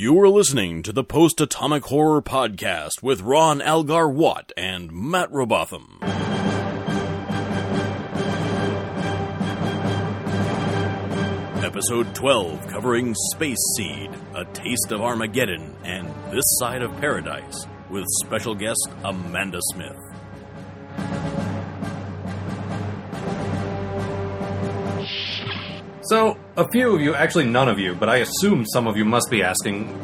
You are listening to the Post Atomic Horror Podcast with Ron Algar Watt and Matt Robotham. Episode 12 covering Space Seed, A Taste of Armageddon, and This Side of Paradise, with special guest Amanda Smith. So, a few of you, actually none of you, but I assume some of you must be asking,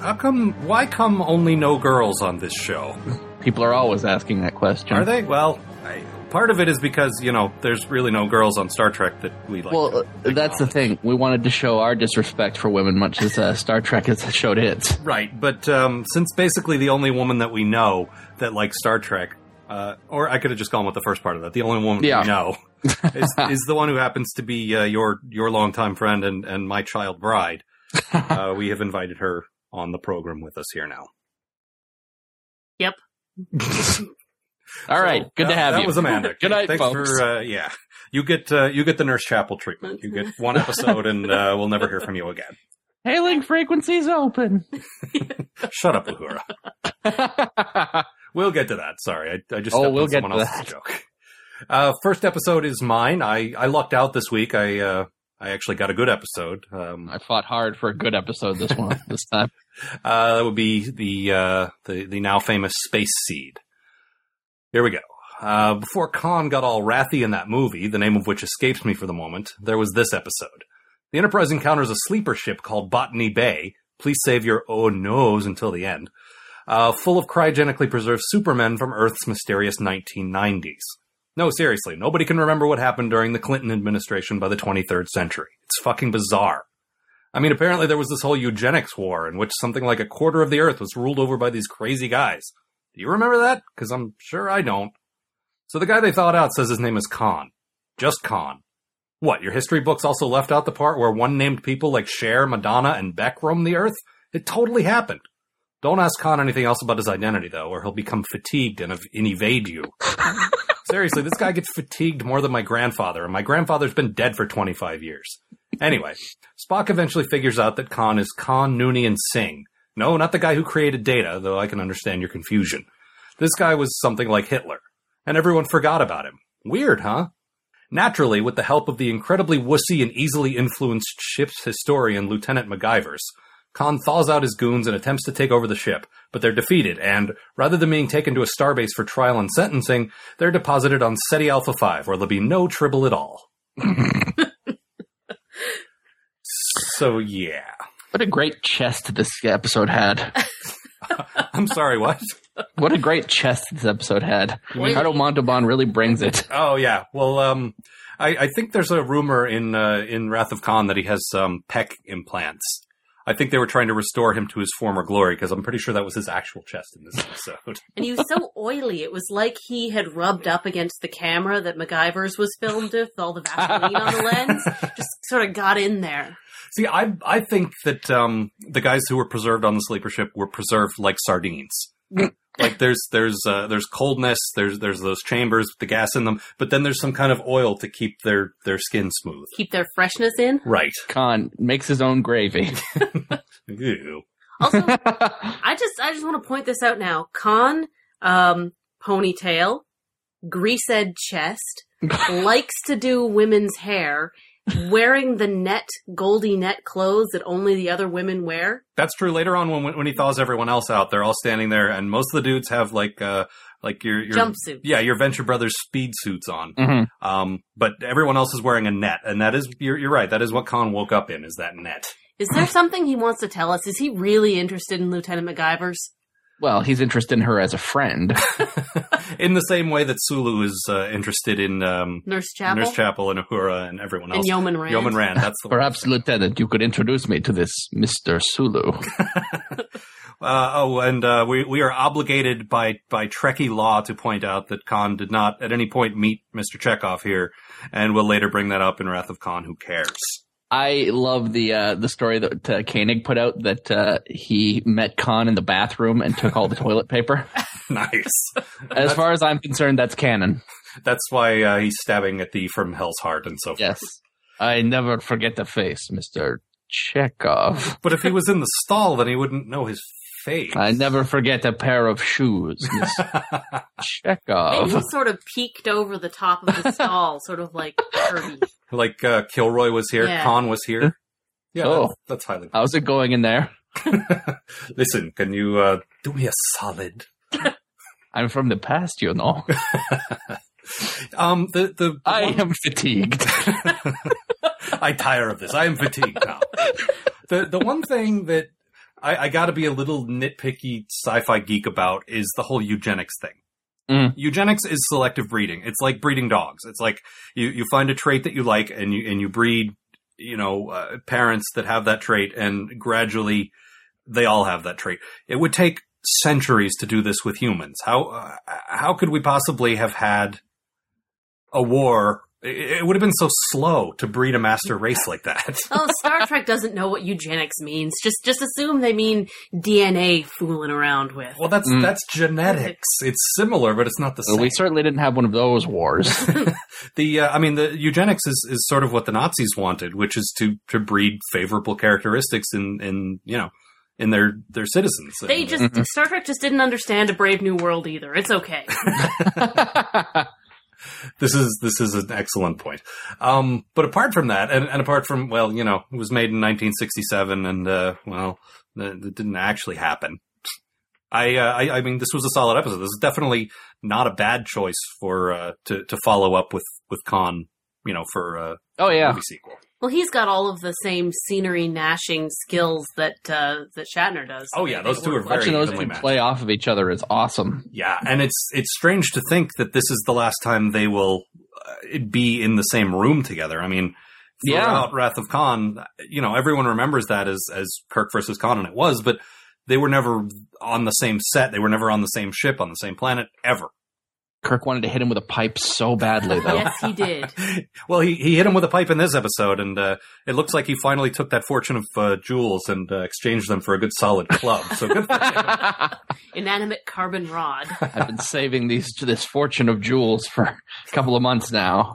how come, why come only no girls on this show? People are always asking that question. Are they? Well, I, part of it is because, you know, there's really no girls on Star Trek that we like. Well, uh, that's the thing. We wanted to show our disrespect for women, much as uh, Star Trek has showed its. Right, but um, since basically the only woman that we know that likes Star Trek, uh, or I could have just gone with the first part of that, the only woman Yeah. we know is, is the one who happens to be uh, your your longtime friend and, and my child bride. uh, we have invited her on the program with us here now. Yep. All right, So, good to have that you. That was Amanda. Good night, Thanks folks. for uh, yeah. You get uh, you get the Nurse Chapel treatment. You get one episode, and uh, we'll never hear from you again. Hailing frequencies open. Shut up, Uhura. We'll get to that. Sorry, I, I just Oh, we'll on get someone to else's joke. Uh, first episode is mine. I, I lucked out this week. I uh, I actually got a good episode. Um, I fought hard for a good episode this one this time. uh, that would be the uh, the the now famous Space Seed. Here we go. Uh, before Khan got all wrathy in that movie, the name of which escapes me for the moment, there was this episode. The Enterprise encounters a sleeper ship called Botany Bay. Please save your oh no's until the end. Uh, full of cryogenically preserved supermen from Earth's mysterious 1990s. No, seriously, nobody can remember what happened during the Clinton administration by the 23rd century. It's fucking bizarre. I mean, apparently there was this whole eugenics war in which something like a quarter of the Earth was ruled over by these crazy guys. Do you remember that? Because I'm sure I don't. So the guy they thought out says his name is Khan. Just Khan. What, your history books also left out the part where one named people like Cher, Madonna, and Beck roamed the Earth? It totally happened. Don't ask Khan anything else about his identity, though, or he'll become fatigued and, ev- and evade you. Seriously, this guy gets fatigued more than my grandfather, and my grandfather's been dead for 25 years. Anyway, Spock eventually figures out that Khan is Khan Noonien Singh. No, not the guy who created Data, though I can understand your confusion. This guy was something like Hitler, and everyone forgot about him. Weird, huh? Naturally, with the help of the incredibly wussy and easily influenced ship's historian Lieutenant McGivers, Khan thaws out his goons and attempts to take over the ship, but they're defeated, and rather than being taken to a starbase for trial and sentencing, they're deposited on Ceti Alpha 5, where there'll be no tribble at all. so, yeah. What a great chest this episode had. I'm sorry, what? What a great chest this episode had. Ricardo Montalban really brings it. Oh, yeah. Well, um, I, I think there's a rumor in, uh, in Wrath of Khan that he has, um, pec implants. I think they were trying to restore him to his former glory, because I'm pretty sure that was his actual chest in this episode. And he was so oily. It was like he had rubbed up against the camera that McGivers was filmed with, all the Vaseline on the lens. Just sort of got in there. See, I I think that um, the guys who were preserved on the sleeper ship were preserved like sardines. Like there's there's uh, there's coldness, there's there's those chambers with the gas in them, but then there's some kind of oil to keep their their skin smooth. Keep their freshness in. Right. Khan makes his own gravy. Ew. Also, I just I just want to point this out now. Khan, um, ponytail, greaseed chest, likes to do women's hair, wearing the net Goldie net clothes that only the other women wear. That's true. Later on, when when he thaws everyone else out, they're all standing there, and most of the dudes have like uh like your your Jumpsuits. yeah your Venture Brothers speed suits on. Mhm. Um, but everyone else is wearing a net, and that is you're you're right. That is what Khan woke up in is that net. Is there something he wants to tell us? Is he really interested in Lieutenant McGivers? Well, he's interested in her as a friend. in the same way that Sulu is uh, interested in um, Nurse Chapel? Nurse Chapel and Uhura and everyone else. and Yeoman Rand. Yeoman Rand, that's the one. Perhaps, Lieutenant, you could introduce me to this Mr. Sulu. Uh, oh, and uh, we we are obligated by by Trekkie law to point out that Khan did not at any point meet Mr. Chekhov here, and we'll later bring that up in Wrath of Khan. Who cares? I love the uh, the story that uh, Koenig put out that uh, he met Khan in the bathroom and took all the toilet paper. nice. As far as I'm concerned, that's canon. That's why uh, he's stabbing at thee from Hell's Heart and so forth. Yes. I never forget the face, Mr. Chekhov. But if he was in the stall, then he wouldn't know his face. I never forget a pair of shoes, Miss Maybe Chekhov. he sort of peeked over the top of the stall, sort of like Kirby. like uh, Kilroy was here, Yeah. Khan was here. Yeah, Oh. that's, that's highly. How's it going in there? Listen, can you uh, do me a solid? I'm from the past, you know. Um, the the, the I one- am fatigued. I tire of this. I am fatigued now. the the one thing that I, I got to be a little nitpicky sci-fi geek about is the whole eugenics thing. Mm. Eugenics is selective breeding. It's like breeding dogs. It's like you you find a trait that you like and you and you breed, you know, uh, parents that have that trait, and gradually they all have that trait. It would take centuries to do this with humans. How uh, how could we possibly have had a war? It it would have been so slow to breed a master race like that. Oh, Star Trek doesn't know what eugenics means. Just just assume they mean DNA fooling around with. Well, that's Mm. that's genetics. It's similar, but it's not the Well, same. we certainly didn't have one of those wars. the uh, I mean, the eugenics is, is sort of what the Nazis wanted, which is to to breed favorable characteristics in in you know in their their citizens. They And, just Mhm. Star Trek just didn't understand a Brave New World either. It's okay. this is this is an excellent point. Um, but apart from that, and, and apart from well, you know, it was made in 1967, and uh, well, it, it didn't actually happen. I, uh, I I mean, this was a solid episode. This is definitely not a bad choice for uh, to to follow up with with Khan. You know, for uh, oh yeah, movie sequel. Well, he's got all of the same scenery gnashing skills that uh, that Shatner does. Oh, yeah, those two are very watching those evenly two matched. play off of each other is awesome. Yeah, and it's it's strange to think that this is the last time they will uh, be in the same room together. I mean, Yeah. throughout Wrath of Khan, you know, everyone remembers that as as Kirk versus Khan, and it was, but they were never on the same set. They were never on the same ship on the same planet ever. Kirk wanted to hit him with a pipe so badly, though. yes, he did. well, he he hit him with a pipe in this episode, and uh, it looks like he finally took that fortune of uh, jewels and uh, exchanged them for a good solid club. So good for him. Inanimate carbon rod. I've been saving these this fortune of jewels for a couple of months now.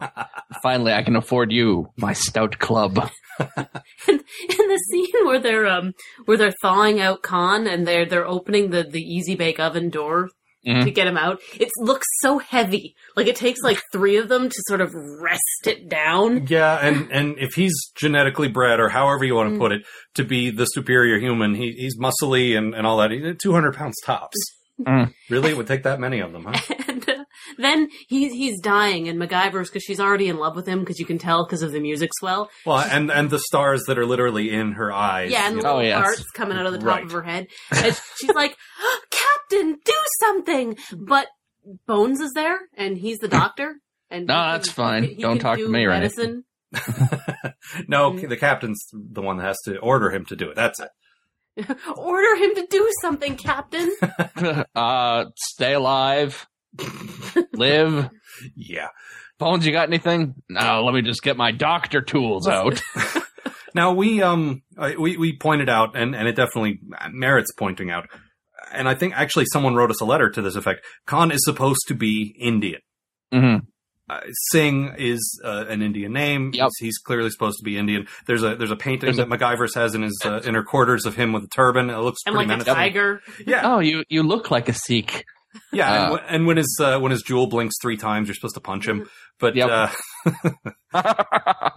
Finally, I can afford you, my stout club. in the scene where they're um where they're thawing out Khan and they're they're opening the the easy bake oven door Mhm. to get him out. It looks so heavy. Like it takes like three of them to sort of rest it down. Yeah, and and if he's genetically bred, or however you want to Mm. put it, to be the superior human, he, he's muscly and, and all that. He's two hundred pounds tops. Mm. Really, it would take that many of them, huh? And uh, then he's he's dying, and McGivers because she's already in love with him because you can tell because of the music swell. Well, and and the stars that are literally in her eyes. Yeah, and the know. Oh, little yes. hearts coming out of the top Right. of her head. And she's like, Captain, do something! But Bones is there, and he's the doctor. And No, that's can- fine. he he Don't can talk to me or medicine. no, Mm. the captain's the one that has to order him to do it. That's it. Order him to do something, Captain. uh, stay alive, live. Yeah. Bones, you got anything? No, let me just get my doctor tools out. Now we um uh, we we pointed out, and and it definitely merits pointing out. And I think actually someone wrote us a letter to this effect. Khan is supposed to be Indian. hmm uh, Singh is uh, an Indian name. Yep. He's, he's clearly supposed to be Indian. There's a there's a painting There's a- that McGivers has in his uh, inner quarters of him with a turban. It looks And pretty like a tiger. Yeah, Oh, you you look like a Sikh. yeah. and, Uh, w- and when his uh, when his jewel blinks three times, you're supposed to punch him. But Yep. uh,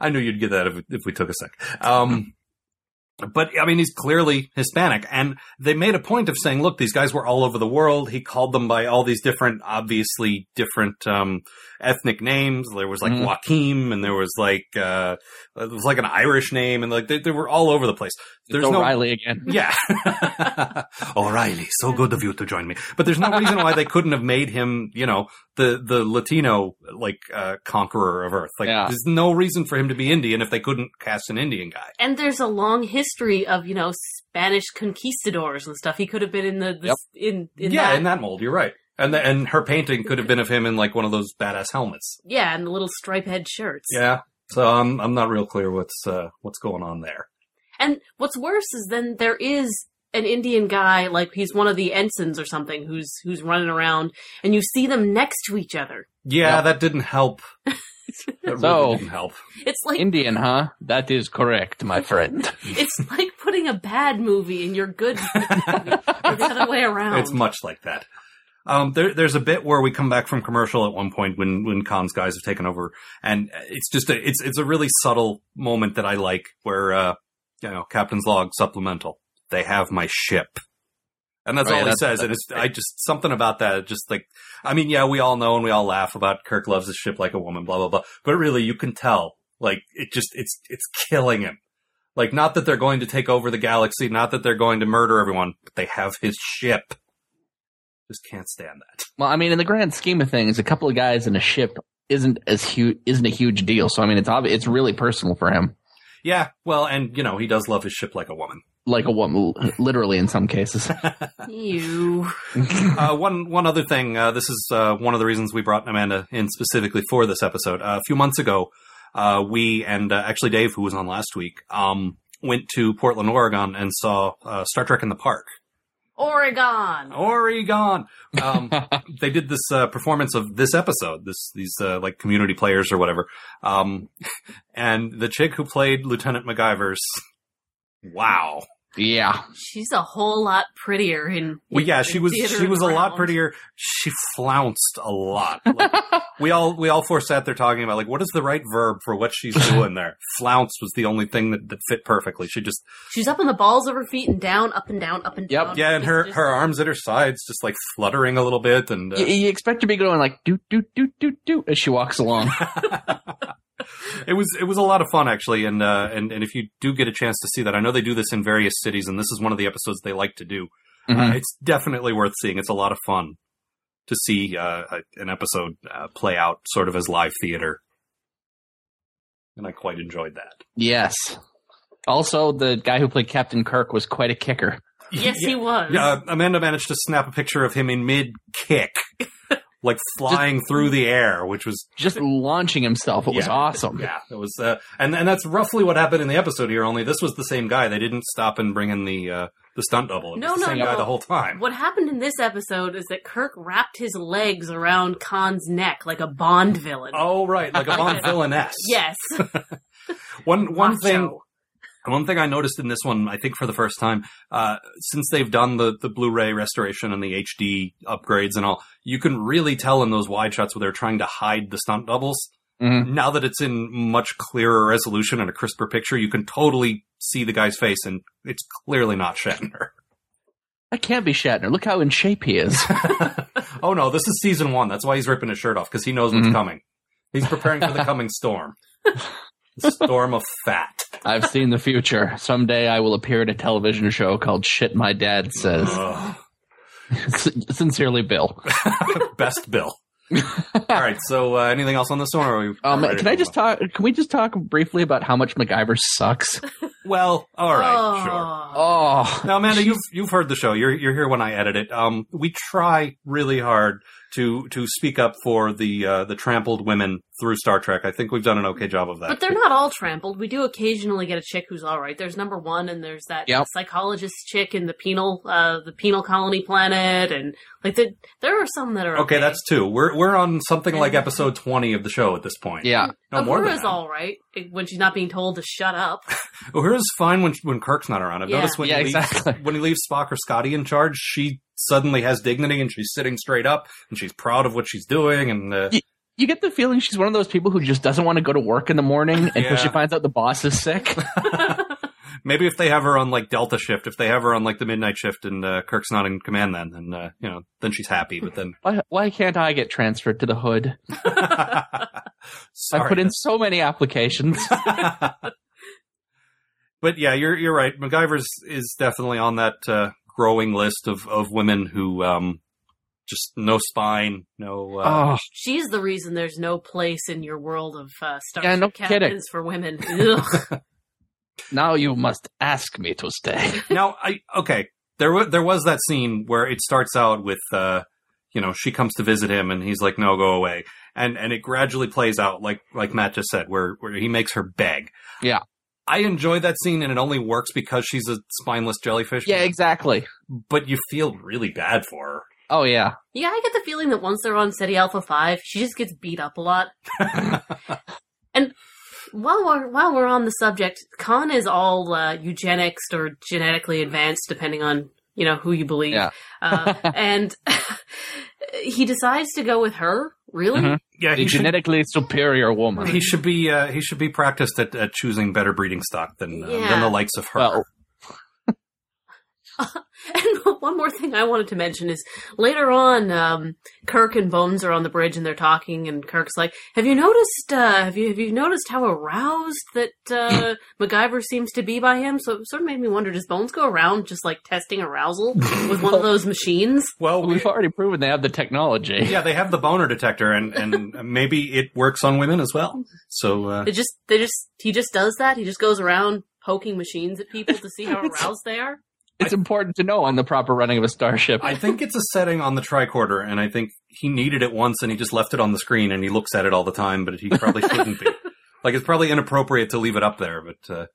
I knew you'd get that if, if we took a sec. Um, but I mean, he's clearly Hispanic, and they made a point of saying, "Look, these guys were all over the world." He called them by all these different, obviously different um, ethnic names. There was like Mhm. Joaquim, and there was like uh, it was like an Irish name, and like they, they were all over the place. There's It's no O'Reilly again. yeah. O'Reilly, so good of you to join me. But there's no reason why they couldn't have made him, you know, the the Latino like uh, conqueror of Earth. Like Yeah. there's no reason for him to be Indian if they couldn't cast an Indian guy. And there's a long history of, you know, Spanish conquistadors and stuff. He could have been in the, the Yep. in, in yeah, that. in that mold, you're right. And the, and her painting could have been of him in like one of those badass helmets. yeah, and the little stripe head shirts. Yeah. So I'm I'm not real clear what's uh, what's going on there. And what's worse is then there is an Indian guy, like he's one of the ensigns or something, who's who's running around, and you see them next to each other. Yeah, Yep. that didn't help That So- really didn't help. It's like Indian, huh? That is correct, my friend. it's like putting a bad movie in your good movie. or the other way around. It's much like that. Um, there, there's a bit where we come back from commercial at one point when when Khan's guys have taken over, and it's just a it's it's a really subtle moment that I like where uh, you know Captain's log supplemental. They have my ship, and that's Oh, all he that's- says. And it's I just something about that. Just like I mean, yeah, we all know and we all laugh about Kirk loves his ship like a woman, blah blah blah. But really, you can tell like it just it's it's killing him. Like not that they're going to take over the galaxy, not that they're going to murder everyone, but they have his ship. Just can't stand that. Well, I mean, in the grand scheme of things, a couple of guys in a ship isn't as huge, isn't a huge deal. So, I mean, it's obvious, it's really personal for him. Yeah, well, and you know he does love his ship like a woman. Like a woman, literally in some cases. you. uh, one one other thing. Uh, this is uh, one of the reasons we brought Amanda in specifically for this episode. Uh, a few months ago, uh, we and uh, actually Dave, who was on last week, um, went to Portland, Oregon, and saw uh, Star Trek in the Park. Oregon. Oregon. Um, they did this uh, performance of this episode. This these uh, like community players or whatever. Um, and the chick who played Lieutenant McGivers. Wow. Yeah. She's a whole lot prettier in. Well, yeah, in she was she was a lot prettier. She flounced a lot. Like, we all we all four sat there talking about like what is the right verb for what she's doing there. Flounce was the only thing that, that fit perfectly. She just She's up on the balls of her feet and down, up and down, up and Yep. down. yeah, and her Just- her arms at her sides just like fluttering a little bit and uh, You, you expect her to be going like doot doot doot doot doot as she walks along. it was it was a lot of fun actually and uh and and if you do get a chance to see that I know they do this in various cities and this is one of the episodes they like to do. Uh, Mhm. it's definitely worth seeing. It's a lot of fun to see uh, an episode uh, play out sort of as live theater. And I quite enjoyed that. Yes. Also, the guy who played Captain Kirk was quite a kicker. Yes, he was. Yeah, uh, Amanda managed to snap a picture of him in mid kick, like flying through the air, which was Just launching himself. It was awesome. yeah, it was, uh, and and that's roughly what happened in the episode here. Only this was the same guy. They didn't stop and bring in the uh, the stunt double. It was No, the no, same no. guy the whole time. What happened in this episode is that Kirk wrapped his legs around Khan's neck like a Bond villain. Oh right, like a Bond villainess. Yes. One one Macho. thing One thing I noticed in this one, I think for the first time, uh, since they've done the, the Blu-ray restoration and the HD upgrades and all, you can really tell in those wide shots where they're trying to hide the stunt doubles. Mhm. Now that it's in much clearer resolution and a crisper picture, you can totally see the guy's face, and it's clearly not Shatner. That can't be Shatner. Look how in shape he is. oh no, this is season one. That's why he's ripping his shirt off because he knows what's Mhm. coming. He's preparing for the coming storm. The storm of fat. I've seen the future. Someday I will appear in a television show called Shit My Dad Says. Sincerely, Bill. Best Bill. All right. So, uh, anything else on this one? Or are we Um, can I just on? talk? Can we just talk briefly about how much McGivers sucks? Well, all right, sure. Oh. Oh, Now, Amanda, you've you've heard the show. You're you're here when I edit it. Um, we try really hard to to speak up for the uh, the trampled women through Star Trek. I think we've done an okay job of that. But they're not all trampled. We do occasionally get a chick who's all right. There's number one, and there's that Yep. psychologist chick in the penal, uh, the penal colony planet, and like the, there are some that are okay, that's two. We're we're on something like episode twenty of the show at this point. yeah. no more than Uhura's that. all right when she's not being told to shut up. Uhura's fine when when Kirk's not around. I've Yeah. noticed when Yeah, he leaves, when he leaves Spock or Scotty in charge, she suddenly has dignity and she's sitting straight up and she's proud of what she's doing and. Uh, Y- You get the feeling she's one of those people who just doesn't want to go to work in the morning until Yeah. she finds out the boss is sick. Maybe if they have her on like Delta shift, if they have her on like the midnight shift, and uh, Kirk's not in command, then then uh, you know then she's happy. But then Why, why can't I get transferred to the hood? I put in so many applications. but yeah, you're you're right. McGivers is definitely on that uh, growing list of of women who um just no spine, no. Uh, oh, She's the reason there's no place in your world of uh, Star Yeah, no Trek kidding. for women. Now you must ask me to stay. now I okay. There was there was that scene where it starts out with uh you know she comes to visit him and he's like no go away and and it gradually plays out like like Matt just said where where he makes her beg. Yeah. I enjoy that scene and it only works because she's a spineless jellyfish. yeah, exactly. but you feel really bad for her. Oh yeah. Yeah, I get the feeling that once they're on Ceti Alpha 5, she just gets beat up a lot. and while we're, while we're on the subject, Khan is all uh, eugenics or genetically advanced, depending on, you know, who you believe. Yeah. Uh, and he decides to go with her? Really? Mhm. Yeah, The he should, genetically superior woman. he should be uh, he should be practiced at, at choosing better breeding stock than uh, Yeah. than the likes of her. Well, And one more thing I wanted to mention is later on, um, Kirk and Bones are on the bridge and they're talking, and Kirk's like, "Have you noticed? Uh, have you have you noticed how aroused that uh, McGivers seems to be by him?" So it sort of made me wonder: Does Bones go around just like testing arousal with one of those machines? well, we, we've already proven they have the technology. yeah, they have the boner detector, and and maybe it works on women as well. So uh, They just they just he just does that. He just goes around poking machines at people to see how aroused they are. It's important to know on the proper running of a starship. I think it's a setting on the tricorder, and I think he needed it once, and he just left it on the screen, and he looks at it all the time, but he probably shouldn't be. Like it's probably inappropriate to leave it up there, but uh,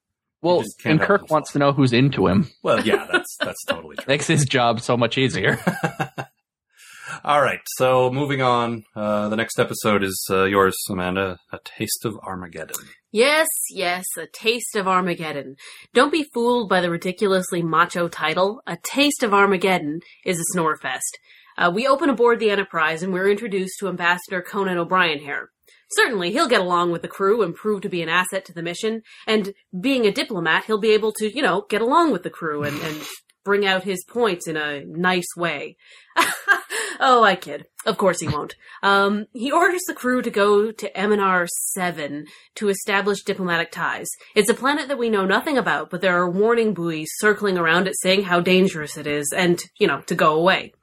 well, and Kirk wants to know who's into him. well, yeah, that's that's totally true. Makes his job so much easier. All right, so moving on. Uh, the next episode is uh, yours, Amanda. A taste of Armageddon. Yes, yes, a taste of Armageddon. Don't be fooled by the ridiculously macho title. A taste of Armageddon is a snorefest. Uh, we open aboard the Enterprise and we're introduced to Ambassador Conan O'Brien here. Certainly, he'll get along with the crew and prove to be an asset to the mission, and being a diplomat, he'll be able to, you know, get along with the crew and, and bring out his points in a nice way. oh, I kid. Of course he won't. Um, he orders the crew to go to Eminiar 7 to establish diplomatic ties. It's a planet that we know nothing about, but there are warning buoys circling around it saying how dangerous it is and, you know, to go away.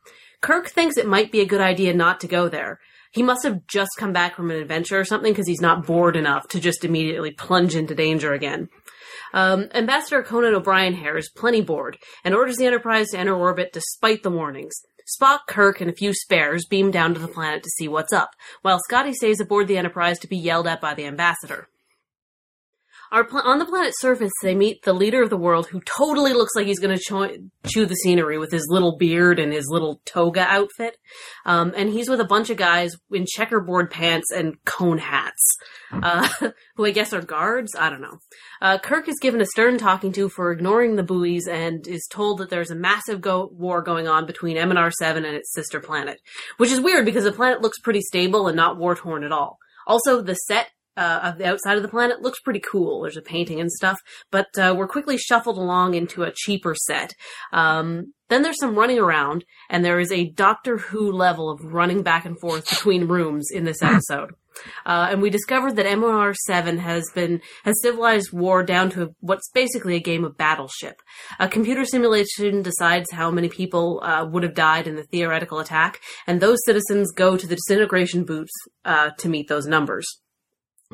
Kirk thinks it might be a good idea not to go there. He must have just come back from an adventure or something because he's not bored enough to just immediately plunge into danger again. Um, Ambassador Conan O'Brien here is plenty bored and orders the Enterprise to enter orbit despite the warnings. Spock, Kirk, and a few spares beam down to the planet to see what's up, while Scotty stays aboard the Enterprise to be yelled at by the ambassador. Our pl- on the planet's surface, they meet the leader of the world, who totally looks like he's going to chew the scenery with his little beard and his little toga outfit. Um, and he's with a bunch of guys in checkerboard pants and cone hats, uh, who I guess are guards. I don't know. Uh, Kirk is given a stern talking to for ignoring the buoys and is told that there's a massive go- war going on between Eminiar 7 and its sister planet, which is weird because the planet looks pretty stable and not war torn at all. Also, the set uh, of the outside of the planet looks pretty cool. There's a painting and stuff, but uh, we're quickly shuffled along into a cheaper set. Um, then there's some running around, and there is a Doctor Who level of running back and forth between rooms in this episode. Uh, and we discovered that Eminiar Seven has been has civilized war down to what's basically a game of battleship. A computer simulation decides how many people uh, would have died in the theoretical attack, and those citizens go to the disintegration booths uh, to meet those numbers.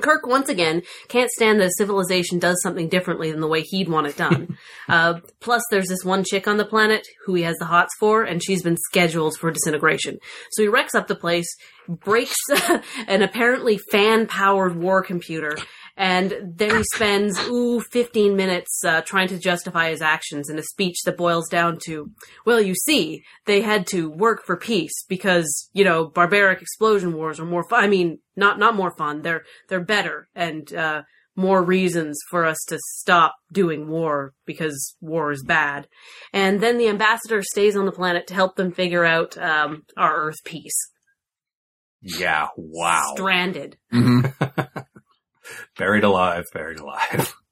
Kirk once again can't stand that civilization does something differently than the way he'd want it done. uh, plus, there's this one chick on the planet who he has the hots for, and she's been scheduled for disintegration. So he wrecks up the place, breaks an apparently fan-powered war computer, and then he spends ooh 15 minutes uh, trying to justify his actions in a speech that boils down to, well, you see, they had to work for peace because you know barbaric explosion wars are more fun. I mean, not not more fun. They're they're better and uh, more reasons for us to stop doing war because war is bad. And then the ambassador stays on the planet to help them figure out um, our Earth peace. Yeah, wow. Stranded. hmm buried alive, buried alive.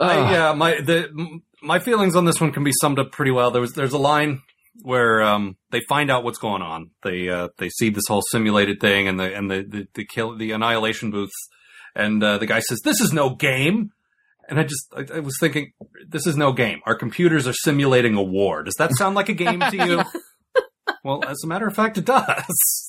I, yeah, my the my feelings on this one can be summed up pretty well. There was there's a line where um, they find out what's going on. They uh, they see this whole simulated thing and the and the the, the kill the annihilation booths, and uh, the guy says, "This is no game." And I just I, I was thinking, this is no game. Our computers are simulating a war. Does that sound like a game to you? well, as a matter of fact, it does.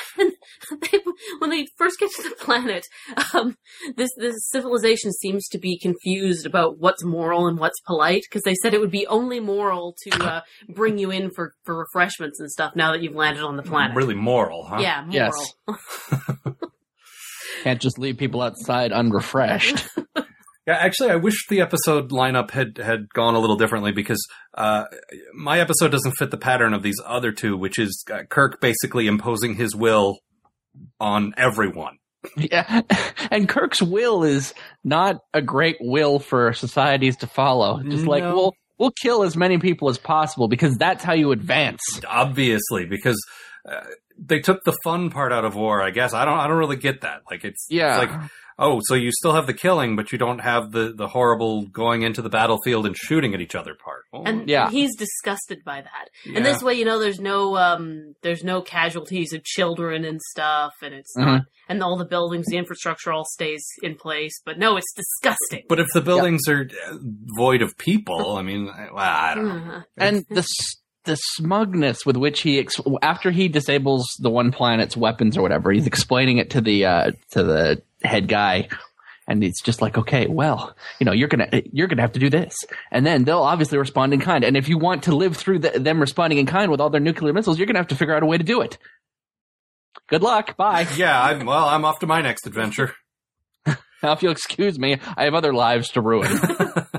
they, when they first get to the planet, um, this this civilization seems to be confused about what's moral and what's polite because they said it would be only moral to uh, bring you in for, for refreshments and stuff now that you've landed on the planet. Really moral, huh? Yeah, moral. Yes. Can't just leave people outside unrefreshed. Yeah, actually, I wish the episode lineup had had gone a little differently because uh, my episode doesn't fit the pattern of these other two, which is uh, Kirk basically imposing his will on everyone. Yeah, and Kirk's will is not a great will for societies to follow. Just like No. we'll we'll kill as many people as possible because that's how you advance. Obviously, because uh, they took the fun part out of war. I guess I don't. I don't really get that. Like it's, Yeah. it's like oh, so you still have the killing, but you don't have the the horrible going into the battlefield and shooting at each other part. Oh, And Yeah. he's disgusted by that. yeah. And this way, you know, there's no um, there's no casualties of children and stuff, and it's Mhm. not, and all the buildings, the infrastructure all stays in place. But no, it's disgusting. But if the buildings are uh, void of people, I mean, I- well, I don't know. Uh, and the s- the smugness with which he ex- after he disables the one planet's weapons or whatever, he's explaining it to the uh, to the head guy. And it's just like, okay, well, you know, you're gonna you're gonna have to do this, and then they'll obviously respond in kind. And if you want to live through the, them responding in kind with all their nuclear missiles, you're gonna have to figure out a way to do it. Good luck. Bye. Yeah, I'm, well, I'm off to my next adventure. Now, if you'll excuse me, I have other lives to ruin.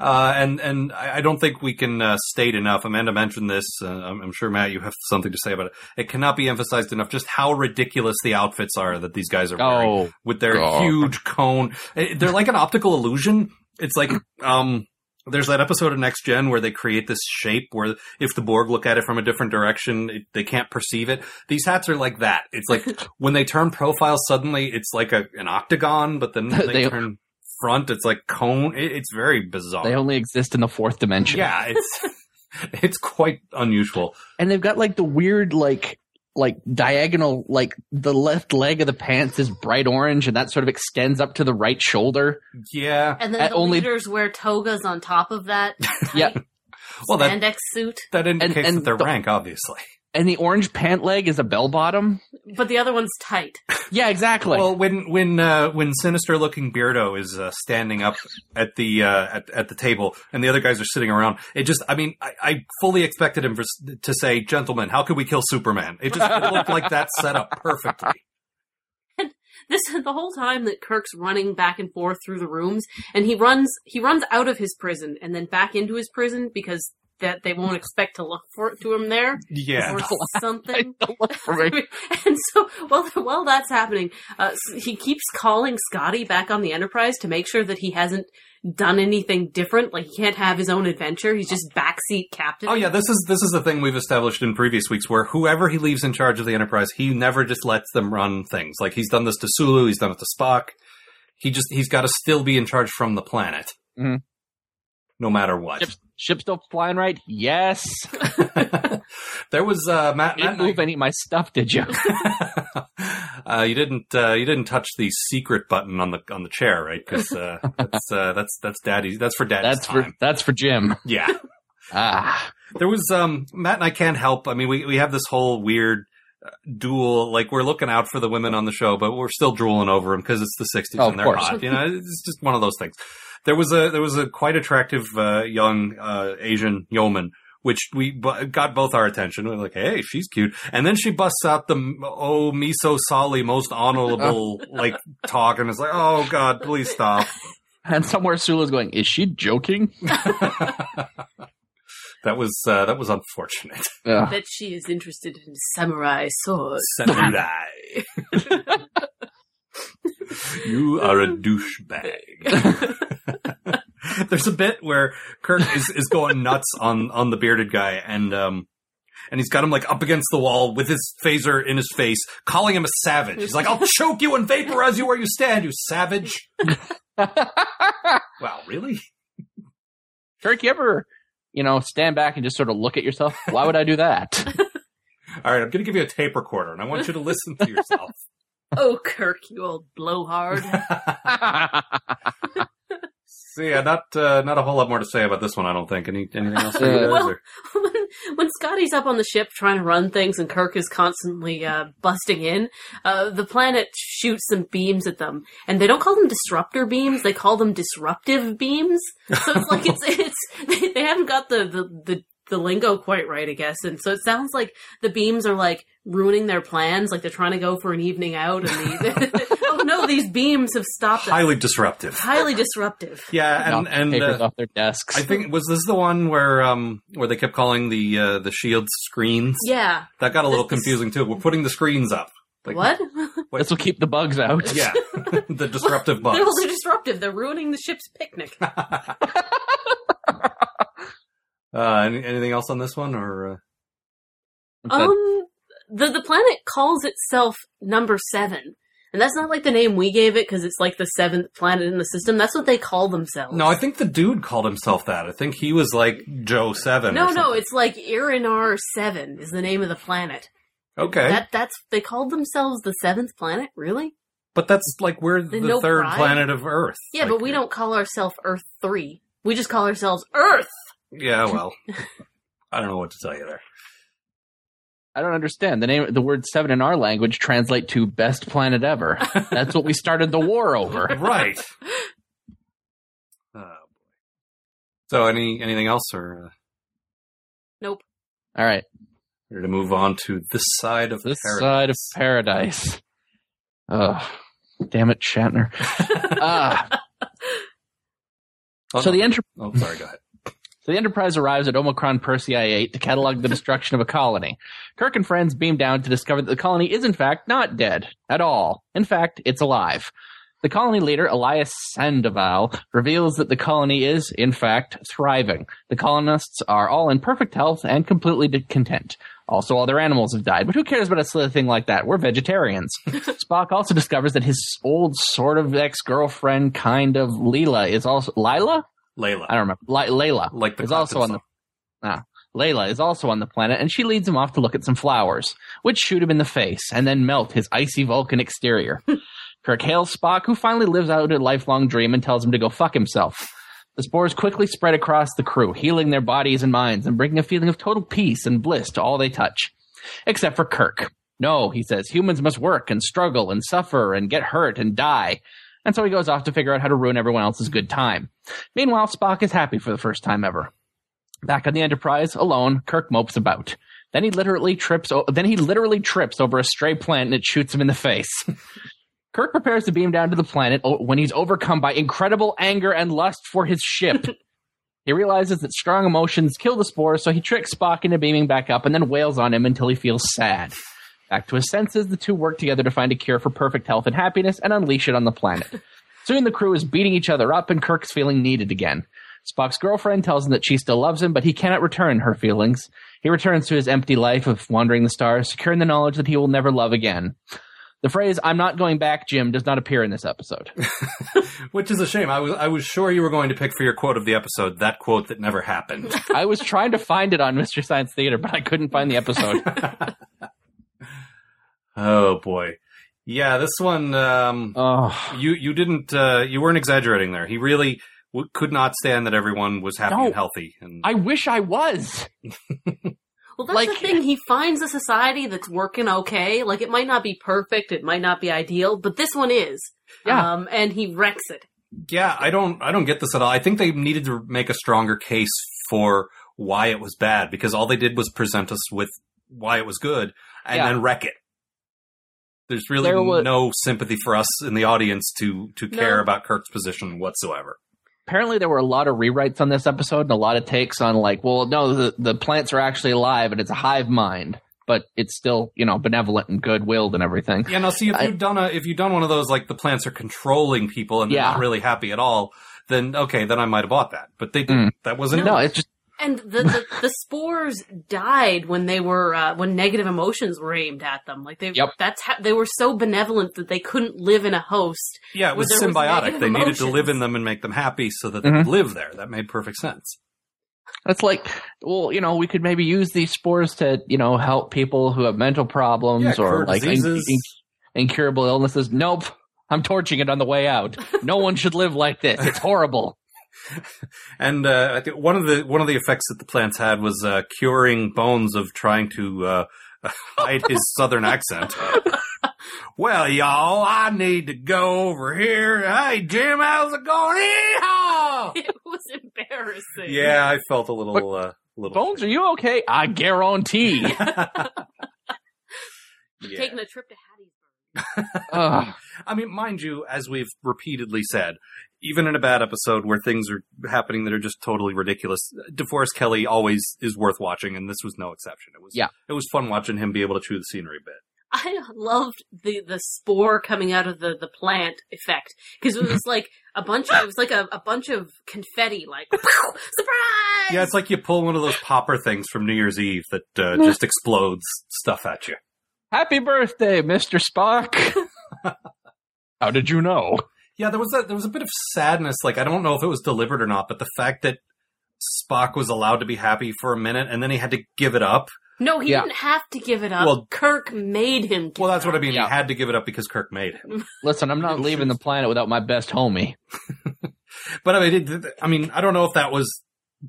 uh, and and I don't think we can uh, state enough. Amanda mentioned this. Uh, I'm, I'm sure Matt, you have something to say about it. It cannot be emphasized enough just how ridiculous the outfits are that these guys are wearing oh, with their God. huge cone. Eh, They're like an optical illusion. It's like um. There's that episode of Next Gen where they create this shape where if the Borg look at it from a different direction, it, they can't perceive it. These hats are like that. It's like when they turn profile, suddenly it's like a, an octagon, but then they, They- turn front, it's like cone. It, it's very bizarre. they only exist in the fourth dimension. Yeah, it's it's quite unusual. and they've got like the weird like like diagonal like the left leg of the pants is bright orange and that sort of extends up to the right shoulder Yeah. and then the only- leaders wear togas on top of that tight Yeah. Well, that spandex suit, that indicates and that they're the- rank, obviously. And the orange pant leg is a bell bottom but the other one's tight. yeah exactly Well, when when uh, when sinister looking Beardo is uh, standing up at the uh, at, at the table and the other guys are sitting around, it just I mean I, I fully expected him for, to say, "Gentlemen, how could we kill Superman?" It just looked like that set up perfectly. This the whole time that Kirk's running back and forth through the rooms, and he runs he runs out of his prison and then back into his prison because that they won't expect to look for to him there Yeah, or something. Don't look for me. and so while while that's happening, uh, s- he keeps calling Scotty back on the Enterprise to make sure that he hasn't done anything different. Like he can't have his own adventure. He's just backseat captain. Oh yeah, this is this is the thing we've established in previous weeks, where whoever he leaves in charge of the Enterprise, he never just lets them run things. Like he's done this to Sulu, he's done it to Spock. He just he's got to still be in charge from the planet, Mhm. No matter what. Ship, ship still flying right yes there was uh, Matt. didn't Matt move any of my stuff did you uh, you didn't uh, you didn't touch the secret button on the on the chair, right? Because uh, that's uh, that's that's daddy. That's for daddy's that's for that's for jim Yeah. ah There was um Matt and I can't help. I mean, we we have this whole weird uh, duel. Like we're looking out for the women on the show, but we're still drooling over them because it's the '60s Oh, and they're hot. You know, it's just one of those things. There was a there was a quite attractive uh, young uh, Asian yeoman. Which we bu- got both our attention. We're like, "Hey, she's cute," and then she busts out the "Oh, me so sorry, most honorable" like talk, and it's like, "Oh God, please stop." and somewhere Sulu's going is she joking that was uh, that was unfortunate. Ugh. that she is interested in samurai swords. Samurai. You are a douchebag. There's a bit where Kirk is, is going nuts on, on the bearded guy and um and he's got him like up against the wall with his phaser in his face, calling him a savage. He's like, I'll choke you and vaporize you where you stand, you savage. Wow, really? Kirk, you ever, you know, stand back and just sort of look at yourself? Why would I do that? All right, I'm going to give you a tape recorder and I want you to listen to yourself. Oh, Kirk, you old blowhard. So yeah, not uh, not a whole lot more to say about this one. I don't think. Any anything else? you well- when, when Scotty's up on the ship trying to run things and Kirk is constantly uh, busting in, uh, the planet shoots some beams at them, and they don't call them disruptor beams; they call them disruptive beams. So it's like it's it's they, they haven't got the, the the the lingo quite right, I guess. And so it sounds like the beams are like ruining their plans, like they're trying to go for an evening out, and the oh no, these beams have stopped. us. Highly disruptive. Highly disruptive. Yeah, and Knock and papers uh, off their desks. I think was this the one where um where they kept calling the uh, the shields screens. Yeah. That got a little This- confusing too. We're putting the screens up. Like, what? this will keep the bugs out. Yeah, the disruptive bugs. They're they're disruptive. They're ruining the ship's picnic. Uh, any, anything else on this one, or uh, Um, the the planet calls itself number seven, and that's not like the name we gave it because it's like the seventh planet in the system. That's what they call themselves. no? I think the dude called himself that. I think he was like Joe Seven. no, no. It's like Eminiar Seven is the name of the planet. okay, That that's they called themselves the seventh planet. Really? but that's like we're the no third pride? planet of Earth. Yeah, Like, but we don't call ourselves Earth Three. We just call ourselves Earth. Yeah, well, I don't know what to tell you there. I don't understand. The name, the word seven in our language translate to best planet ever. That's what we started the war over. right. Oh, boy. So, any anything else, or uh, Nope. All right, ready to move on to this side of this paradise? side of paradise. Oh, damn it, Shatner. Ah, Oh, so no. the enter- Oh, sorry. Go ahead. So the Enterprise arrives at Omicron Persei 8 to catalog the destruction of a colony. Kirk and friends beam down to discover that the colony is in fact not dead at all. In fact, it's alive. The colony leader, Elias Sandoval, reveals that the colony is, in fact, thriving. The colonists are all in perfect health and completely content. Also, all their animals have died, but who cares about a silly thing like that? We're vegetarians. Spock also discovers that his old sort of ex-girlfriend, kind of Leela, is also Lila. Layla. I don't remember. Li- Layla like the is also on the song. Ah, Layla is also on the planet, and she leads him off to look at some flowers, which shoot him in the face and then melt his icy Vulcan exterior. Kirk hails Spock, who finally lives out a lifelong dream and tells him to go fuck himself. The spores quickly spread across the crew, healing their bodies and minds and bringing a feeling of total peace and bliss to all they touch. Except for Kirk. No, he says, humans must work and struggle and suffer and get hurt and die. And so he goes off to figure out how to ruin everyone else's good time. Meanwhile, Spock is happy for the first time ever. Back on the Enterprise, alone, Kirk mopes about. Then he literally trips. O- then he literally trips over a stray plant and it shoots him in the face. Kirk prepares to beam down to the planet when he's overcome by incredible anger and lust for his ship. he realizes that strong emotions kill the spores, so he tricks Spock into beaming back up and then wails on him until he feels sad. Back to his senses, the two work together to find a cure for perfect health and happiness and unleash it on the planet. Soon the crew is beating each other up and Kirk's feeling needed again. Spock's girlfriend tells him that she still loves him, but he cannot return her feelings. He returns to his empty life of wandering the stars, secure in the knowledge that he will never love again. The phrase "I'm not going back, Jim" does not appear in this episode. Which is a shame. I was I was sure you were going to pick for your quote of the episode that quote that never happened. I was trying to find it on Mystery Science Theater, but I couldn't find the episode. Oh boy. Yeah, this one um, Oh, you you didn't uh, you weren't exaggerating there. He really w- could not stand that everyone was happy No. and healthy. And I wish I was. Well, that's Like- the thing. He finds a society that's working okay. Like it might not be perfect, it might not be ideal, but this one is. Yeah. Um, and he wrecks it. yeah, I don't I don't get this at all. I think they needed to make a stronger case for why it was bad because all they did was present us with why it was good and Yeah. then wreck it. There's really There wa- no sympathy for us in the audience to to care No. about Kirk's position whatsoever. Apparently, there were a lot of rewrites on this episode and a lot of takes on like, well, no, the the plants are actually alive and it's a hive mind, but it's still you know benevolent and good willed and everything. Yeah, now see if you've done a if you've done one of those like the plants are controlling people and they're Yeah. not really happy at all, then okay, then I might have bought that. But they didn't. Mm. That wasn't No, it's just And the, the, the spores died when they were uh, when negative emotions were aimed at them. Like they Yep. that's how they were so benevolent that they couldn't live in a host. Yeah, it was there was symbiotic. negative they needed to live in them and make them happy so that they Mhm. could live there. That made perfect sense. It's like, well, you know, we could maybe use these spores to, you know, help people who have mental problems Yeah, or like in- diseases. in- incurable illnesses. Nope. I'm torching it on the way out. No one should live like this. It's horrible. And uh, I think one of the one of the effects that the plants had was uh, curing Bones of trying to uh, hide his southern accent. well, y'all, I need to go over here. Hey, Jim, how's it going? Yeehaw! It was embarrassing. Yeah, I felt a little uh, little Bones, are you okay? I guarantee. Yeah. Taking a trip to Hattiesburg. I mean, mind you, as we've repeatedly said, even in a bad episode where things are happening that are just totally ridiculous, DeForest Kelley always is worth watching, and this was no exception. It was Yeah. it was fun watching him be able to chew the scenery a bit. I loved the the spore coming out of the the plant effect because it was like a bunch. Of, it was like a, a bunch of confetti, like surprise. Yeah, it's like you pull one of those popper things from New Year's Eve that uh, just explodes stuff at you. Happy birthday, Mr. Spock. How did you know? Yeah, there was a, there was a bit of sadness. Like I don't know if it was deliberate or not, but the fact that Spock was allowed to be happy for a minute and then he had to give it up. no, he Yeah. didn't have to give it up. Well- Kirk made him. give Well, that's it what I mean. Yeah. He had to give it up because Kirk made him. Listen, I'm not leaving the planet without my best homie. But I mean, I mean, I don't know if that was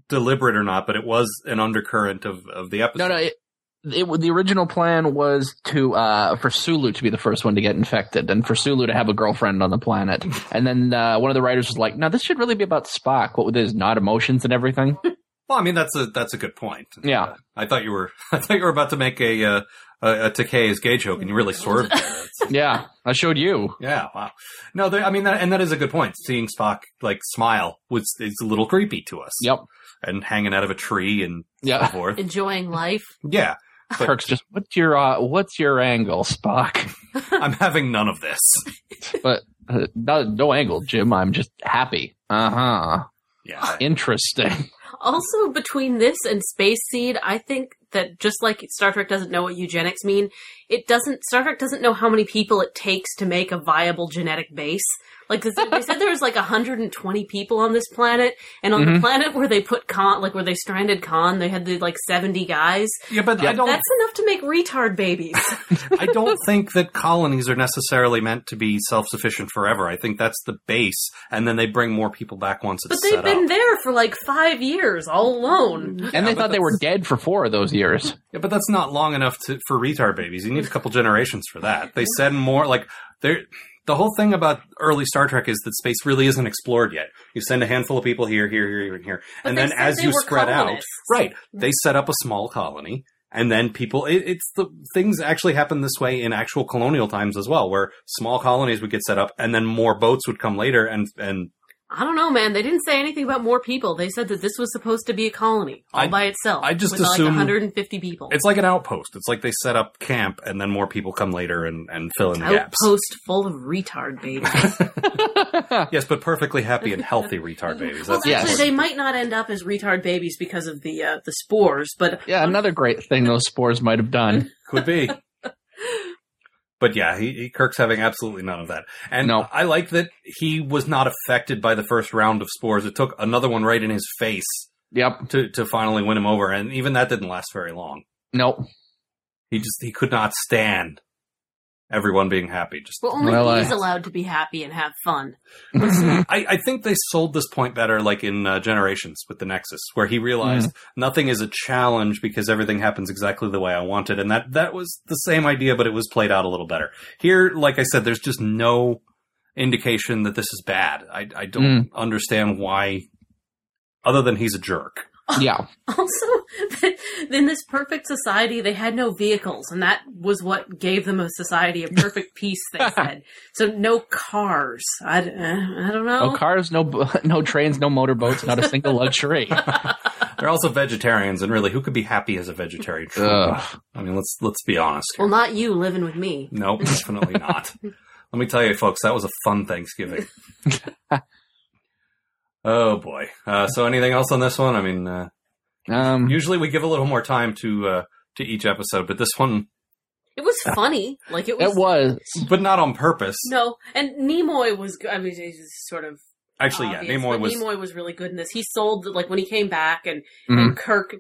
deliberate or not, but it was an undercurrent of, of the episode. No, no. It, it, the original plan was to uh, for Sulu to be the first one to get infected, and for Sulu to have a girlfriend on the planet. And then uh, one of the writers was like, "No, this should really be about Spock. What with his not emotions and everything." Well, I mean, that's a that's a good point. Yeah. Uh, I thought you were I thought you were about to make a uh, a, a Takei's gay joke, and you really swerved yeah, I showed you. yeah, wow. No, there, I mean, that, and that is a good point. Seeing Spock like smile was is a little creepy to us. Yep. And hanging out of a tree and so Yeah. forth. enjoying life. Yeah, but- Kirk's just, "What's your uh, what's your angle, Spock?" I'm having none of this. But uh, no, no angle, Jim. I'm just happy. Uh huh. Yeah, Interesting. Also, between this and Space Seed, I think that just like Star Trek doesn't know what eugenics mean, it doesn't. Star Trek doesn't know how many people it takes to make a viable genetic base. Like they said, there was like 120 people on this planet, and on the Mhm. planet where they put Khan, like where they stranded Khan, they had the like 70 guys. yeah, but I don't. That's enough to make retard babies. I don't think that colonies are necessarily meant to be self-sufficient forever. I think that's the base, and then they bring more people back once it's but they've set been up. there for like five years, all alone. And they thought they were dead for four of those years. Yeah, but that's not long enough to, for retard babies. You need a couple generations for that. They send more like they're. The whole thing about early Star Trek is that space really isn't explored yet. You send a handful of people here, here, here, and here, But and then as you spread out, right? They set up a small colony, and then people. It, it's the things actually happen this way in actual colonial times as well, where small colonies would get set up, and then more boats would come later, and and I don't know, man. They didn't say anything about more people. They said that this was supposed to be a colony all I- by itself. I just with like 150 people. it's like an outpost. It's like they set up camp, and then more people come later and and fill in the gaps. outpost full of retard babies. Yes, but perfectly happy and healthy retard babies. well, That's Yes. actually, important. they might not end up as retard babies because of the uh, the spores, but Yeah, another great thing those spores might have done. Could be. But yeah, he, he Kirk's having absolutely none of that. And No. I like that he was not affected by the first round of spores. It took another one right in his face Yep. to, to finally win him over, and even that didn't last very long. Nope. He just he could not stand everyone being happy. Just well, only Well, I- he's allowed to be happy and have fun. I, I think they sold this point better, like in uh, Generations with the Nexus, where he realized nothing is a challenge because everything happens exactly the way I wanted, and that that was the same idea, but it was played out a little better. Here, like I said, there's just no indication that this is bad. I, I don't understand why, other than he's a jerk. Yeah. Also, that in this perfect society, they had no vehicles, and that was what gave them a society of perfect peace. They said so. No cars. I, d- uh, I don't know. No cars, no no trains, no motorboats, not a single luxury. They're also vegetarians, and really, who could be happy as a vegetarian? Ugh. I mean, let's let's be honest. Here. Well, not you living with me. No, definitely not. Let me tell you, folks, that was a fun Thanksgiving. Oh boy. Uh, so, anything else on this one? I mean, uh, Um, usually we give a little more time to uh, to each episode, but this one, It was funny. Like it was. it was. but not on purpose. No, and Nimoy was. g- I mean, he's sort of. Actually, yeah, obvious, Nimoy was. Nimoy was really good in this. He sold like when he came back and, Mhm. and Kirk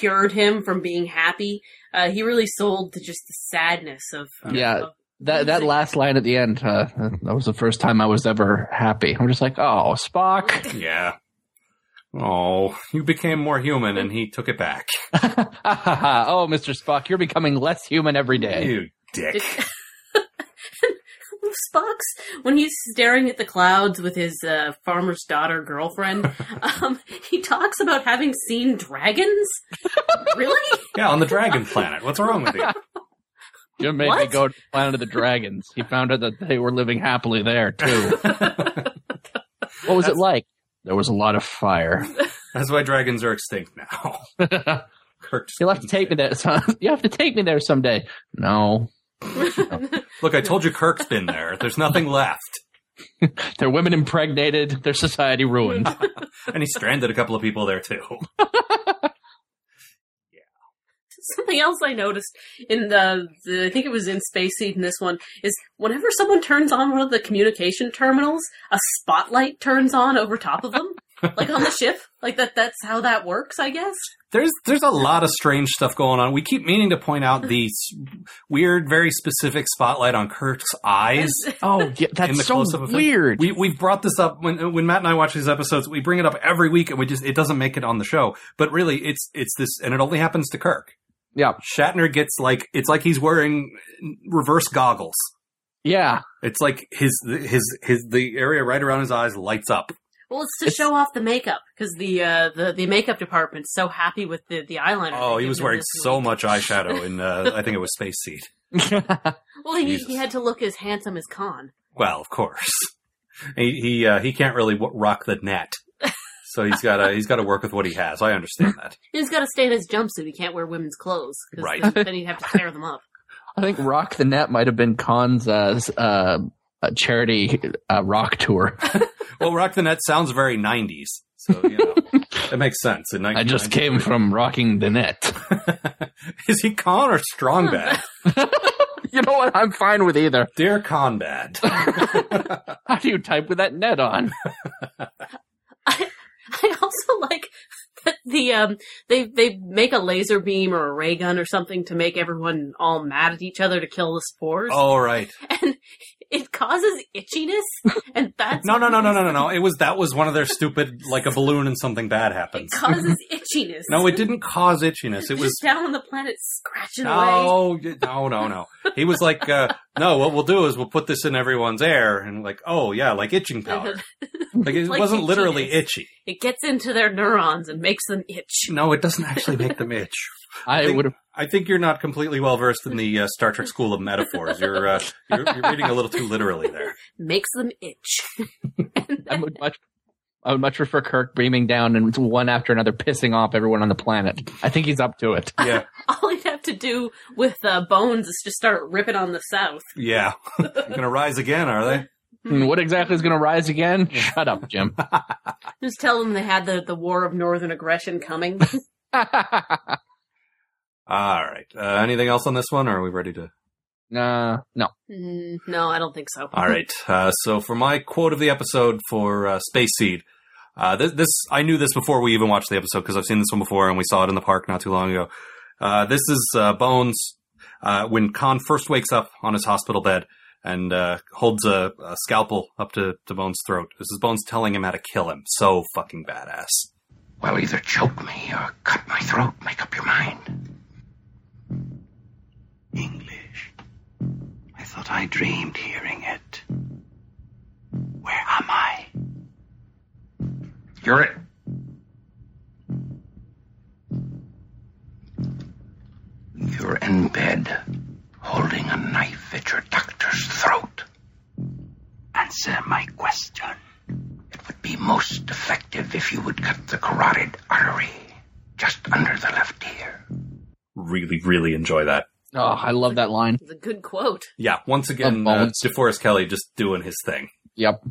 cured him from being happy. Uh, he really sold to just the sadness of. of- Yeah. of- That that last line at the end, uh, that was the first time I was ever happy. I'm just like, oh, Spock. Yeah. Oh, you became more human, and he took it back. oh, Mr. Spock, you're becoming less human every day. You dick. Spock's when he's staring at the clouds with his uh, farmer's daughter girlfriend. um, he talks about having seen dragons. really? Yeah, on the dragon planet. What's wrong with you? Jim made me go to the planet of the dragons. He found out that they were living happily there too. What was it like? There was a lot of fire. That's why dragons are extinct now. Kirk just You'll have to take me there. You have to take me there someday. No, Look, I told you Kirk's been there. There's nothing left. their women impregnated, their society ruined. And he stranded a couple of people there too. Something else I noticed in the, the I think it was in Space Seed in this one is whenever someone turns on one of the communication terminals, a spotlight turns on over top of them, like on the ship. Like that. That's how that works, I guess. There's there's a lot of strange stuff going on. We keep meaning to point out the weird, very specific spotlight on Kirk's eyes. Oh, yeah, In the that's so close-up weird. We we've brought this up when when Matt and I watch these episodes. We bring it up every week, and we just it doesn't make it on the show. But really, it's it's this, and it only happens to Kirk. Yeah, Shatner gets like it's like he's wearing reverse goggles. yeah. It's like his his his the area right around his eyes lights up. Well, it's to It's- show off the makeup because the uh, the the makeup department's so happy with the the eyeliner. Oh, he was wearing so week. much eyeshadow in uh, I think it was Space Seed. Well, he, Jesus. he had to look as handsome as Khan. Well, of course. He he uh, he can't really w- rock the net, so he's got to he's got to work with what he has. I understand that. He's got to stay in his jumpsuit. He can't wear women's clothes. Right. Then, then he'd have to tear them up. I think Rock the Net might have been Khan's uh, uh, uh, charity uh, rock tour. Well, rock the net sounds very '90s, so you know it makes sense. In I just came from rocking the net. Is he Khan or Strong Bad? You know what? I'm fine with either. Dear Khan Bad. How do you type with that net on? I, also like that the um they they make a laser beam or a ray gun or something to make everyone all mad at each other to kill the spores, All right. and it causes itchiness, and that's No, no, no, no, no, no, no. It was that was one of their stupid like a balloon and something bad happens. It causes itchiness. No, it didn't cause itchiness. It was just down on the planet scratching away. no, no, no, no. He was like, uh, no. What we'll do is we'll put this in everyone's air, and like, oh yeah, like itching powder. Like it Like wasn't literally itchy. It gets into their neurons and makes them itch. No, it doesn't actually make them itch. I think- would have. I think you're not completely well versed in the uh, Star Trek school of metaphors. You're, uh, you're you're reading a little too literally there. Makes them itch. I would much. I would much prefer Kirk beaming down and one after another pissing off everyone on the planet. I think he's up to it. Yeah, All he'd have to do with uh, Bones is just start ripping on the South. yeah. You're gonna rise again, are they? And what exactly is going to rise again? Shut up, Jim. Just tell them they had the, the war of northern aggression coming. All right. Uh, anything else on this one, or are we ready to? Nah, no. Mm, no, I don't think so. All right. Uh, so for my quote of the episode for uh, Space Seed, uh, this, this I knew this before we even watched the episode because I've seen this one before and we saw it in the park not too long ago. Uh, this is uh, Bones uh, when Khan first wakes up on his hospital bed and uh, holds a, a scalpel up to, to Bones' throat. This is Bones telling him how to kill him. So fucking badass. Well, either choke me or cut my throat. Make up your mind. English. I thought I dreamed hearing it. Where am I? You're it. You're in bed, holding a knife at your doctor's throat. Answer my question. It would be most effective if you would cut the carotid artery just under the left ear. Really, really enjoy that. Oh, I love that line. It's a good quote. Yeah, once again, Love uh, DeForest Kelley just doing his thing. Yep.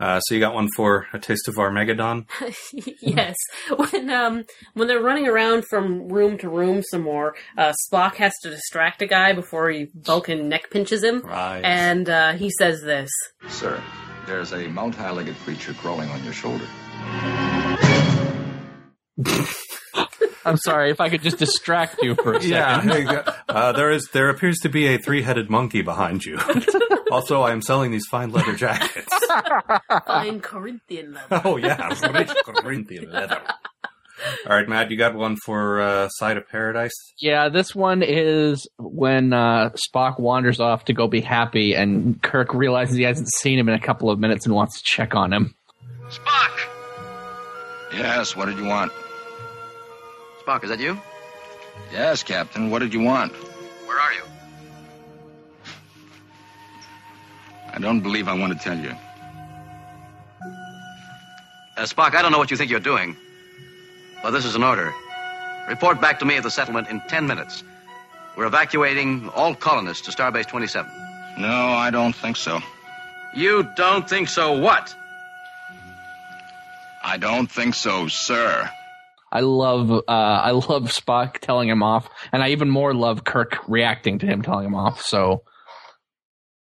Uh, so you got one for a taste of Armageddon. yes. When um when they're running around from room to room some more, uh, Spock has to distract a guy before he Vulcan neck pinches him. Right. And uh, he says this. Sir, there's a multi-legged creature crawling on your shoulder. I'm sorry if I could just distract you for a second. Yeah, there, uh, there is. There appears to be a three-headed monkey behind you. also, I am selling these fine leather jackets. Fine Corinthian leather. oh yeah, rich Corinthian leather. All right, Matt, you got one for uh, Side of Paradise? Yeah, this one is when uh, Spock wanders off to go be happy, and Kirk realizes he hasn't seen him in a couple of minutes and wants to check on him. Spock! Yes, what did you want? Spock, is that you? Yes, Captain, what did you want? Where are you? I don't believe I want to tell you. Uh, Spock, I don't know what you think you're doing, but this is an order. Report back to me at the settlement in ten minutes. We're evacuating all colonists to Starbase 27. No, I don't think so. You don't think so what? I don't think so, sir. I love uh, I love Spock telling him off, and I even more love Kirk reacting to him telling him off. So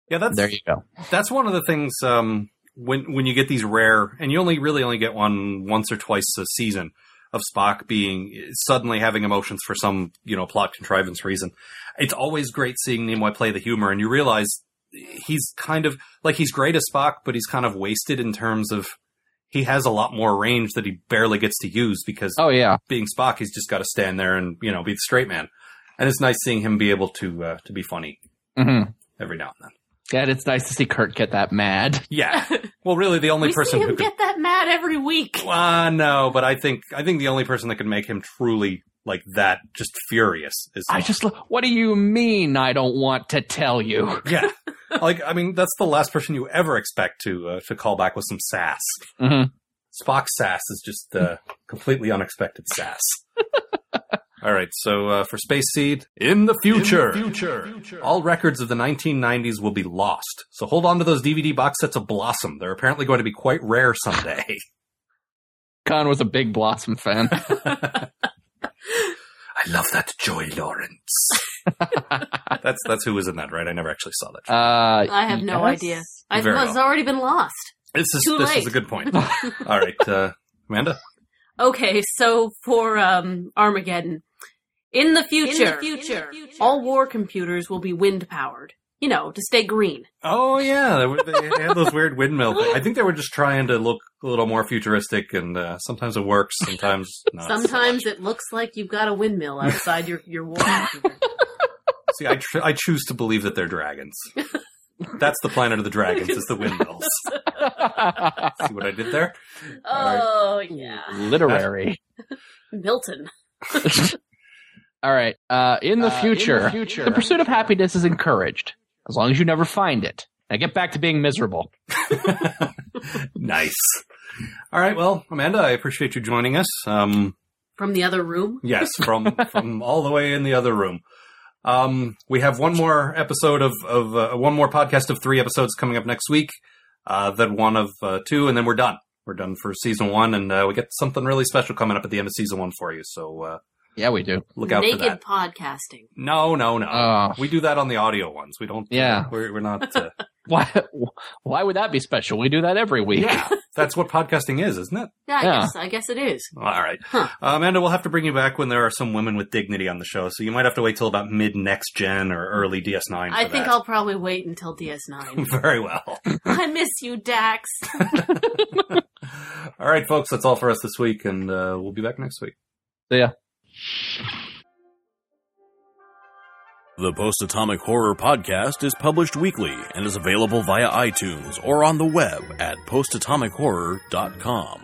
Yeah, that's there you go. that's one of the things um, when when you get these rare, and you only really only get one once or twice a season of Spock being suddenly having emotions for some you know plot contrivance reason. It's always great seeing Nimoy play the humor, and you realize he's kind of like he's great as Spock, but he's kind of wasted in terms of he has a lot more range that he barely gets to use because Oh yeah, being Spock, he's just got to stand there and you know be the straight man. And it's nice seeing him be able to uh, to be funny hmm every now and then. yeah. It's nice to see Kirk get that mad. Yeah. Well, really, the only we person see who him could. get that mad every week. Uh, no, but I think I think the only person that can make him truly like that, just furious, is I just lo- what do you mean? I don't want to tell you. yeah. like I mean, that's the last person you ever expect to uh, to call back with some sass. hmm Spock sass is just uh, completely unexpected sass. All right, so uh, for Space Seed, in the future, all records of the 1990s will be lost. So hold on to those DVD box sets of Blossom. They're apparently going to be quite rare someday. Khan was a big Blossom fan. I love that Joey Lawrence. that's that's who was in that, right? I never actually saw that. Uh, I have no yes. idea. I, Very it's well. already been lost. This is too this late. is a good point. All right, uh, Amanda. Okay, so for um, Armageddon, in the future, future. all war computers will be wind powered. You know, to stay green. Oh yeah, they, were, had those weird windmill. Things. I think they were just trying to look a little more futuristic, and uh, sometimes it works, sometimes not. Sometimes it looks like you've got a windmill outside your your war computer. See, I tr- I choose to believe that they're dragons. That's the planet of the dragons. Is the windmills. See what I did there? Oh yeah, Literary. Milton. All right. Uh, in, the Uh, in the future. the pursuit of happiness is encouraged, as long as you never find it. Now get back to being miserable. nice. All right. Well, Amanda, I appreciate you joining us. Um, From the other room. Yes, from from all the way in the other room. Um, we have one more episode of of uh, one more podcast of three episodes coming up next week. Uh, then one of uh, two, and then we're done. We're done for season one, and uh, we get something really special coming up at the end of season one for you. So uh, Yeah, we do. look out Naked for that. podcasting. No, no, no. Oh. we do that on the audio ones. We don't. Yeah. we're, we're not. Uh, Why? Why would that be special? We do that every week. yeah, that's what podcasting is, isn't it? Yeah, I Yeah. guess I guess it is. All right, Huh. uh, Amanda. We'll have to bring you back when there are some women with dignity on the show. So you might have to wait till about mid next gen or early DS9. For I think that. I'll probably wait until DS9. Very well. I miss you, Dax. All right, folks, that's all for us this week, and uh, we'll be back next week. See yeah. The Post Atomic Horror Podcast is published weekly and is available via iTunes or on the web at postatomichorror.com.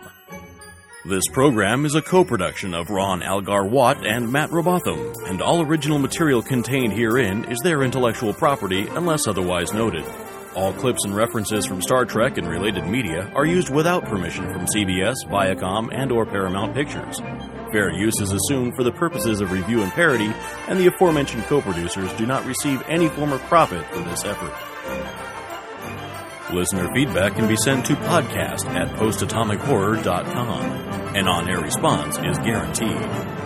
This program is a co-production of Ron Algar Watt and Matt Robotham, and all original material contained herein is their intellectual property unless otherwise noted. All clips and references from Star Trek and related media are used without permission from CBS, Viacom, and or Paramount Pictures. Fair use is assumed for the purposes of review and parody, and the aforementioned co-producers do not receive any form of profit for this effort. Listener feedback can be sent to podcast at postatomichorror.com. An on-air response is guaranteed.